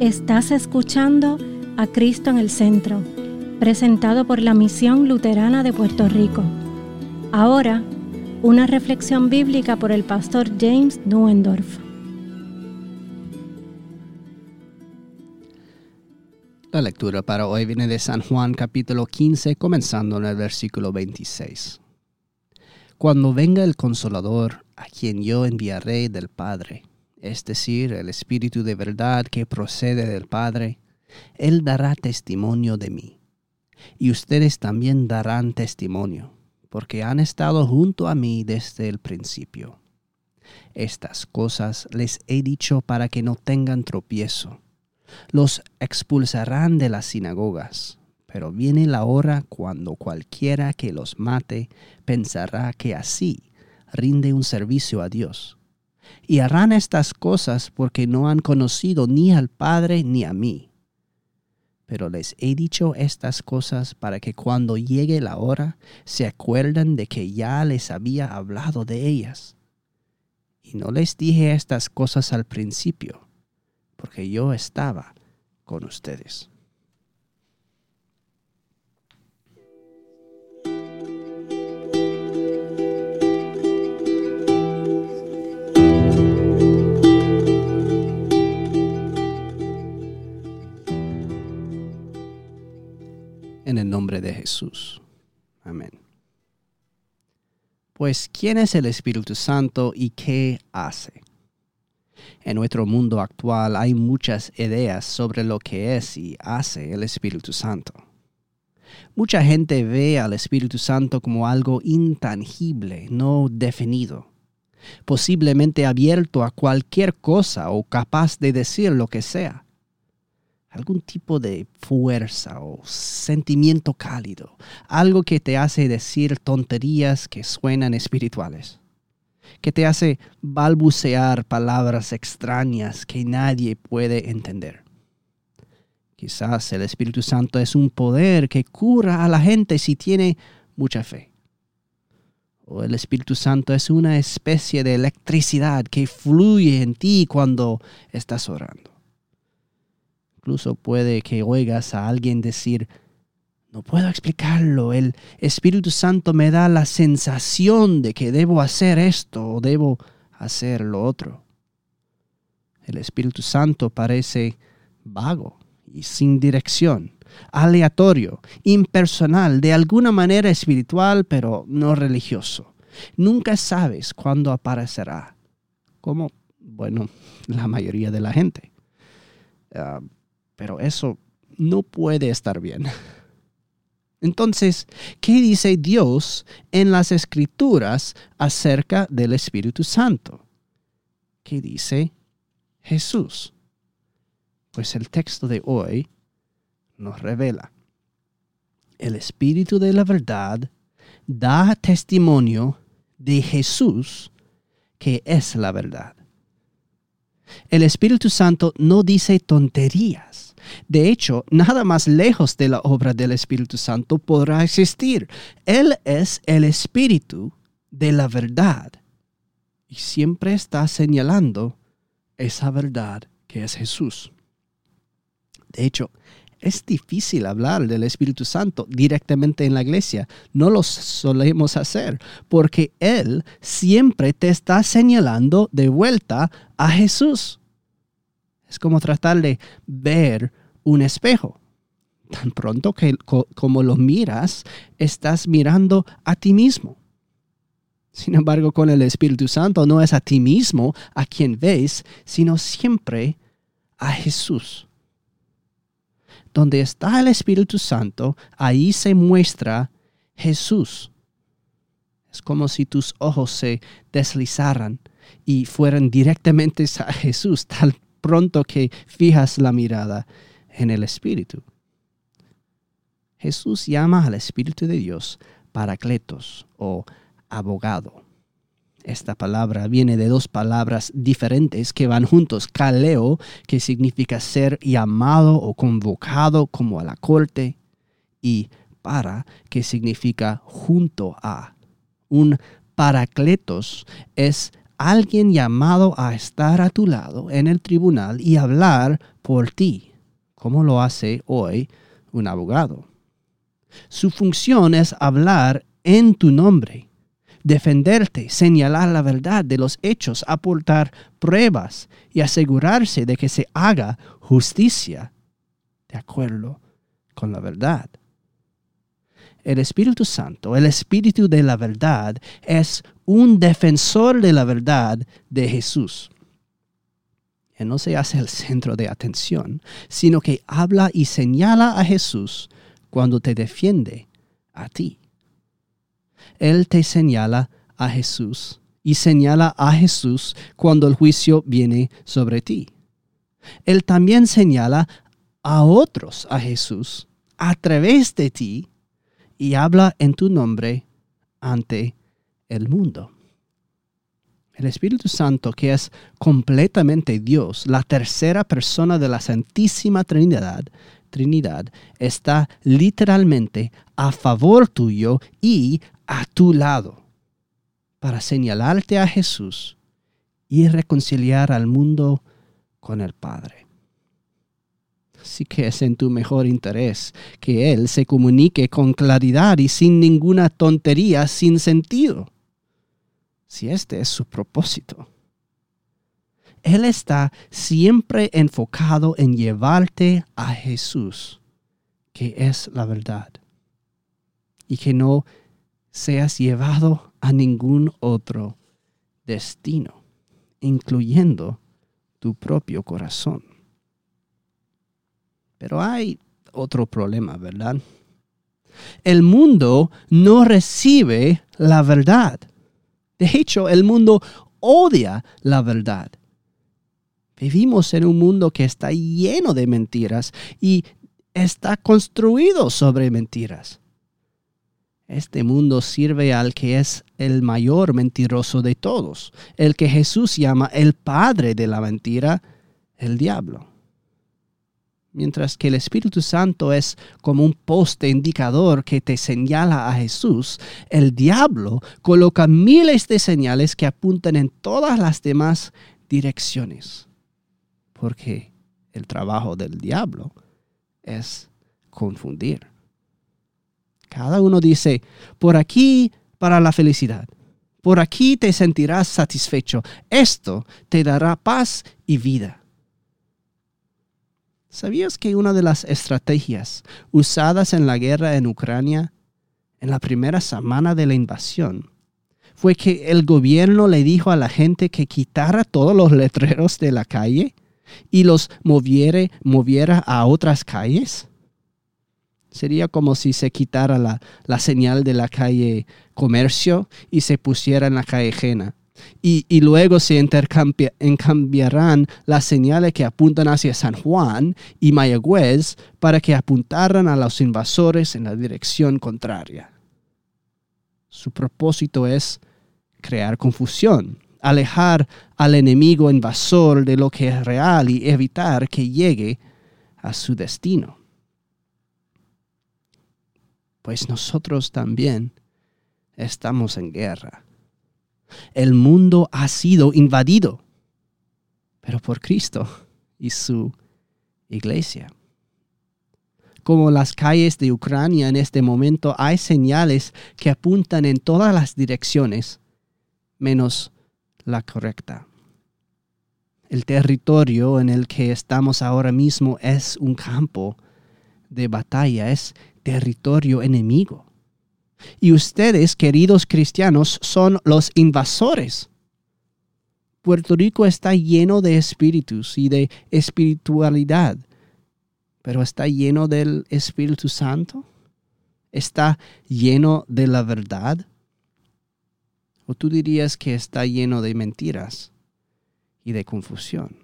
Estás escuchando a Cristo en el Centro, presentado por la Misión Luterana de Puerto Rico. Ahora, una reflexión bíblica por el pastor James Nuendorf. La lectura para hoy viene de San Juan capítulo 15, comenzando en el versículo 26. Cuando venga el consolador, a quien yo enviaré del Padre, es decir, el Espíritu de verdad que procede del Padre, Él dará testimonio de mí. Y ustedes también darán testimonio, porque han estado junto a mí desde el principio. Estas cosas les he dicho para que no tengan tropiezo. Los expulsarán de las sinagogas, pero viene la hora cuando cualquiera que los mate pensará que así rinde un servicio a Dios y harán estas cosas porque no han conocido ni al Padre ni a mí. Pero les he dicho estas cosas para que cuando llegue la hora se acuerden de que ya les había hablado de ellas. Y no les dije estas cosas al principio, porque yo estaba con ustedes. En el nombre de Jesús. Amén. Pues, ¿quién es el Espíritu Santo y qué hace? En nuestro mundo actual hay muchas ideas sobre lo que es y hace el Espíritu Santo. Mucha gente ve al Espíritu Santo como algo intangible, no definido, posiblemente abierto a cualquier cosa o capaz de decir lo que sea algún tipo de fuerza o sentimiento cálido, algo que te hace decir tonterías que suenan espirituales, que te hace balbucear palabras extrañas que nadie puede entender. Quizás el Espíritu Santo es un poder que cura a la gente si tiene mucha fe. O el Espíritu Santo es una especie de electricidad que fluye en ti cuando estás orando incluso puede que oigas a alguien decir, no puedo explicarlo, el Espíritu Santo me da la sensación de que debo hacer esto o debo hacer lo otro. El Espíritu Santo parece vago y sin dirección, aleatorio, impersonal, de alguna manera espiritual, pero no religioso. Nunca sabes cuándo aparecerá, como, bueno, la mayoría de la gente. Ah, pero eso no puede estar bien. Entonces, ¿qué dice Dios en las escrituras acerca del Espíritu Santo? ¿Qué dice Jesús? Pues el texto de hoy nos revela. El Espíritu de la verdad da testimonio de Jesús que es la verdad. El Espíritu Santo no dice tonterías de hecho, nada más lejos de la obra del Espíritu Santo podrá existir. Él es el Espíritu de la verdad y siempre está señalando esa verdad que es Jesús. De hecho, es difícil hablar del Espíritu Santo directamente en la iglesia. No lo solemos hacer porque Él siempre te está señalando de vuelta a Jesús. Es como tratar de ver un espejo. Tan pronto que como lo miras, estás mirando a ti mismo. Sin embargo, con el Espíritu Santo no es a ti mismo a quien ves, sino siempre a Jesús. Donde está el Espíritu Santo, ahí se muestra Jesús. Es como si tus ojos se deslizaran y fueran directamente a Jesús, tal pronto que fijas la mirada en el Espíritu. Jesús llama al Espíritu de Dios paracletos o abogado. Esta palabra viene de dos palabras diferentes que van juntos. Kaleo, que significa ser llamado o convocado como a la corte, y para, que significa junto a. Un paracletos es alguien llamado a estar a tu lado en el tribunal y hablar por ti, como lo hace hoy un abogado. Su función es hablar en tu nombre, defenderte, señalar la verdad de los hechos, aportar pruebas y asegurarse de que se haga justicia de acuerdo con la verdad. El Espíritu Santo, el Espíritu de la verdad, es un defensor de la verdad de Jesús. Él no se hace el centro de atención, sino que habla y señala a Jesús cuando te defiende a ti. Él te señala a Jesús y señala a Jesús cuando el juicio viene sobre ti. Él también señala a otros a Jesús a través de ti y habla en tu nombre ante el mundo. El Espíritu Santo, que es completamente Dios, la tercera persona de la Santísima Trinidad, Trinidad, está literalmente a favor tuyo y a tu lado para señalarte a Jesús y reconciliar al mundo con el Padre. Así que es en tu mejor interés que Él se comunique con claridad y sin ninguna tontería sin sentido si este es su propósito. Él está siempre enfocado en llevarte a Jesús, que es la verdad, y que no seas llevado a ningún otro destino, incluyendo tu propio corazón. Pero hay otro problema, ¿verdad? El mundo no recibe la verdad. De hecho, el mundo odia la verdad. Vivimos en un mundo que está lleno de mentiras y está construido sobre mentiras. Este mundo sirve al que es el mayor mentiroso de todos, el que Jesús llama el padre de la mentira, el diablo mientras que el Espíritu Santo es como un poste indicador que te señala a Jesús, el diablo coloca miles de señales que apuntan en todas las demás direcciones. Porque el trabajo del diablo es confundir. Cada uno dice, por aquí para la felicidad, por aquí te sentirás satisfecho, esto te dará paz y vida. ¿Sabías que una de las estrategias usadas en la guerra en Ucrania en la primera semana de la invasión fue que el gobierno le dijo a la gente que quitara todos los letreros de la calle y los moviera, moviera a otras calles? Sería como si se quitara la, la señal de la calle comercio y se pusiera en la calle ajena y, luego se intercambiarán las señales que apuntan hacia San Juan y Mayagüez para que apuntaran a los invasores en la dirección contraria. Su propósito es crear confusión, alejar al enemigo invasor de lo que es real y evitar que llegue a su destino. Pues nosotros también estamos en guerra el mundo ha sido invadido, pero por Cristo y su iglesia. Como las calles de Ucrania en este momento hay señales que apuntan en todas las direcciones, menos la correcta. El territorio en el que estamos ahora mismo es un campo de batalla, es territorio enemigo. Y ustedes, queridos cristianos, son los invasores. Puerto Rico está lleno de espíritus y de espiritualidad, pero está lleno del Espíritu Santo. Está lleno de la verdad. ¿O tú dirías que está lleno de mentiras y de confusión?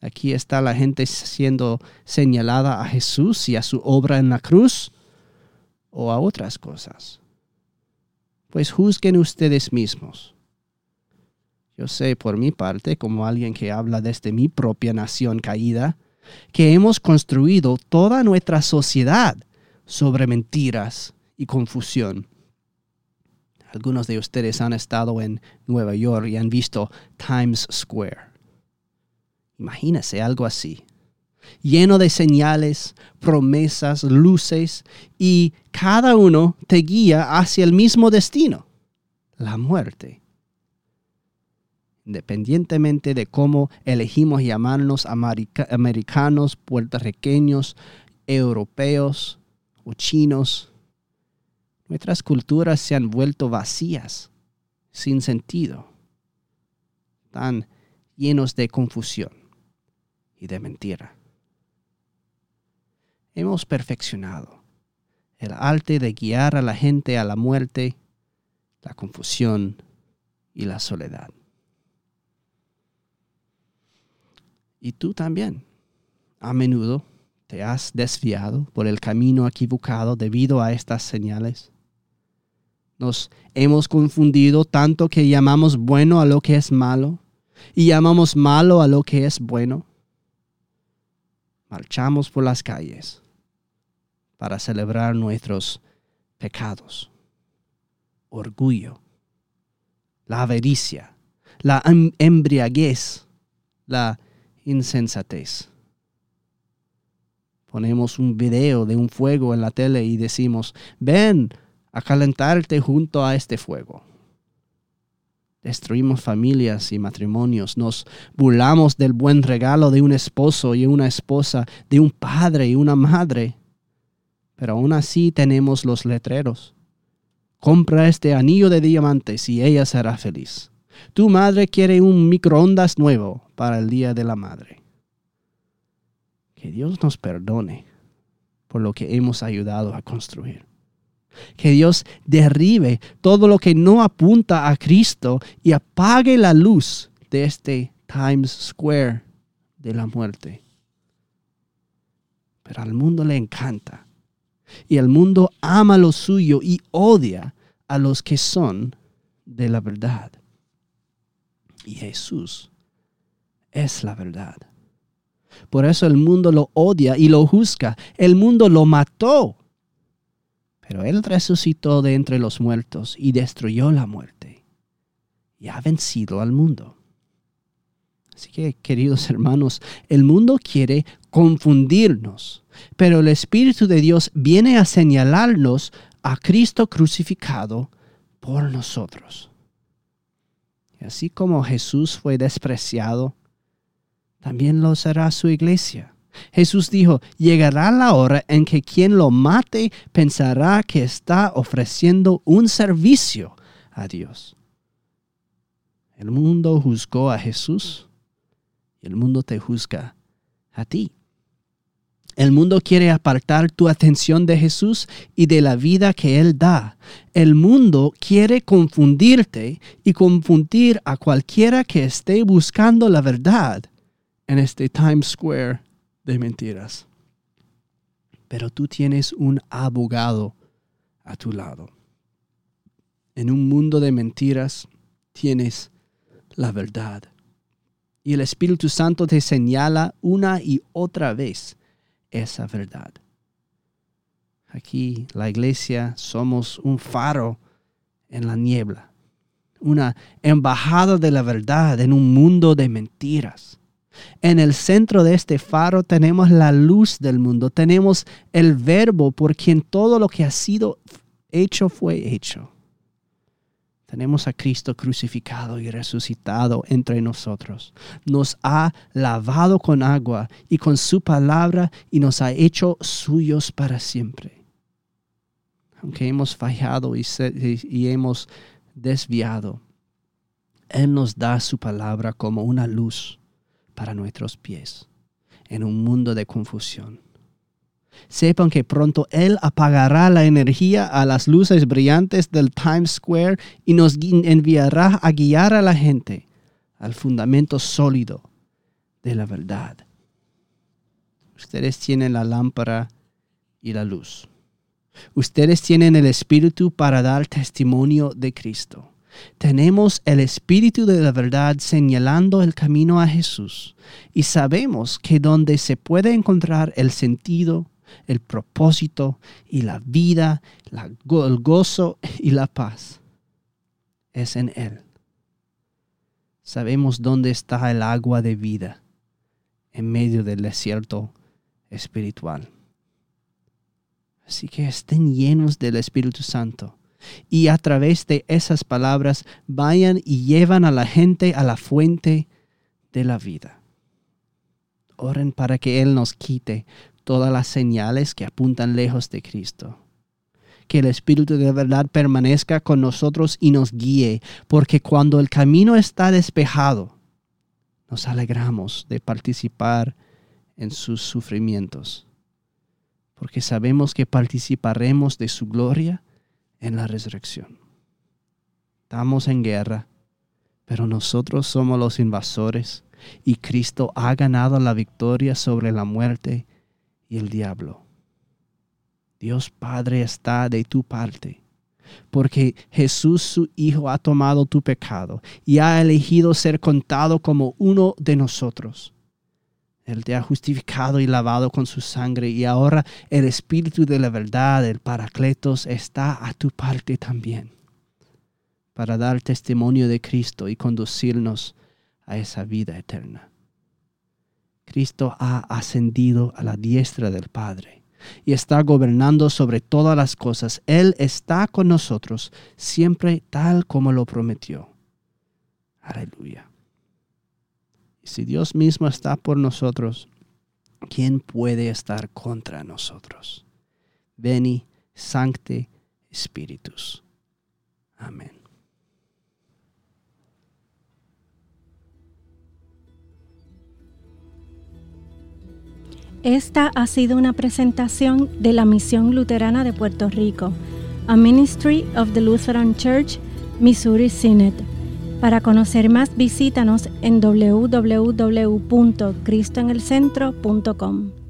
Aquí está la gente siendo señalada a Jesús y a su obra en la cruz o a otras cosas. Pues juzguen ustedes mismos. Yo sé por mi parte, como alguien que habla desde mi propia nación caída, que hemos construido toda nuestra sociedad sobre mentiras y confusión. Algunos de ustedes han estado en Nueva York y han visto Times Square. Imagínese algo así, lleno de señales, promesas, luces, y cada uno te guía hacia el mismo destino, la muerte. Independientemente de cómo elegimos llamarnos americanos, puertorriqueños, europeos o chinos, Nuestras culturas se han vuelto vacías, sin sentido, tan llenos de confusión y de mentira. Hemos perfeccionado el arte de guiar a la gente a la muerte, la confusión y la soledad. Y tú también, a menudo, te has desviado por el camino equivocado debido a estas señales. Nos hemos confundido tanto que llamamos bueno a lo que es malo y llamamos malo a lo que es bueno. Marchamos por las calles para celebrar nuestros pecados, orgullo, la avaricia, la em-, embriaguez, la insensatez. Ponemos un video de un fuego en la tele y decimos, ven, a calentarte junto a este fuego. Destruimos familias y matrimonios, nos burlamos del buen regalo de un esposo y una esposa, de un padre y una madre. Pero aún así tenemos los letreros. Compra este anillo de diamantes y ella será feliz. Tu madre quiere un microondas nuevo para el Día de la Madre. Que Dios nos perdone por lo que hemos ayudado a construir. Que Dios derribe todo lo que no apunta a Cristo y apague la luz de este Times Square de la muerte. Pero al mundo le encanta. Y el mundo ama lo suyo y odia a los que son de la verdad. Y Jesús es la verdad. Por eso el mundo lo odia y lo juzga. El mundo lo mató pero Él resucitó de entre los muertos y destruyó la muerte y ha vencido al mundo. Así que, queridos hermanos, el mundo quiere confundirnos, pero el Espíritu de Dios viene a señalarnos a Cristo crucificado por nosotros. Así como Jesús fue despreciado, también lo será su iglesia. Jesús dijo, llegará la hora en que quien lo mate pensará que está ofreciendo un servicio a Dios. El mundo juzgó a Jesús y el mundo te juzga a ti. El mundo quiere apartar tu atención de Jesús y de la vida que Él da. El mundo quiere confundirte y confundir a cualquiera que esté buscando la verdad en este Times Square de mentiras. Pero tú tienes un abogado a tu lado. En un mundo de mentiras tienes la verdad. Y el Espíritu Santo te señala una y otra vez esa verdad. Aquí la iglesia somos un faro en la niebla, una embajada de la verdad en un mundo de mentiras. En el centro de este faro tenemos la luz del mundo, tenemos el verbo por quien todo lo que ha sido hecho fue hecho. Tenemos a Cristo crucificado y resucitado entre nosotros. Nos ha lavado con agua y con su palabra y nos ha hecho suyos para siempre. Aunque hemos fallado y, y hemos desviado, Él nos da su palabra como una luz para nuestros pies en un mundo de confusión. Sepan que pronto Él apagará la energía a las luces brillantes del Times Square y nos enviará a guiar a la gente al fundamento sólido de la verdad. Ustedes tienen la lámpara y la luz. Ustedes tienen el Espíritu para dar testimonio de Cristo. Tenemos el Espíritu de la verdad señalando el camino a Jesús y sabemos que donde se puede encontrar el sentido, el propósito y la vida, el gozo y la paz es en Él. Sabemos dónde está el agua de vida en medio del desierto espiritual. Así que estén llenos del Espíritu Santo y a través de esas palabras vayan y llevan a la gente a la fuente de la vida. Oren para que Él nos quite todas las señales que apuntan lejos de Cristo. Que el Espíritu de verdad permanezca con nosotros y nos guíe, porque cuando el camino está despejado, nos alegramos de participar en sus sufrimientos, porque sabemos que participaremos de su gloria en la resurrección. Estamos en guerra, pero nosotros somos los invasores y Cristo ha ganado la victoria sobre la muerte y el diablo. Dios Padre está de tu parte, porque Jesús su Hijo ha tomado tu pecado y ha elegido ser contado como uno de nosotros. Él te ha justificado y lavado con su sangre y ahora el Espíritu de la verdad, el Paracletos, está a tu parte también para dar testimonio de Cristo y conducirnos a esa vida eterna. Cristo ha ascendido a la diestra del Padre y está gobernando sobre todas las cosas. Él está con nosotros siempre tal como lo prometió. Aleluya. Si Dios mismo está por nosotros, ¿quién puede estar contra nosotros? Veni, Sancte Spiritus. Amén. Esta ha sido una presentación de la Misión Luterana de Puerto Rico, a Ministry of the Lutheran Church, Missouri Synod. Para conocer más, visítanos en www.cristoenelcentro.com.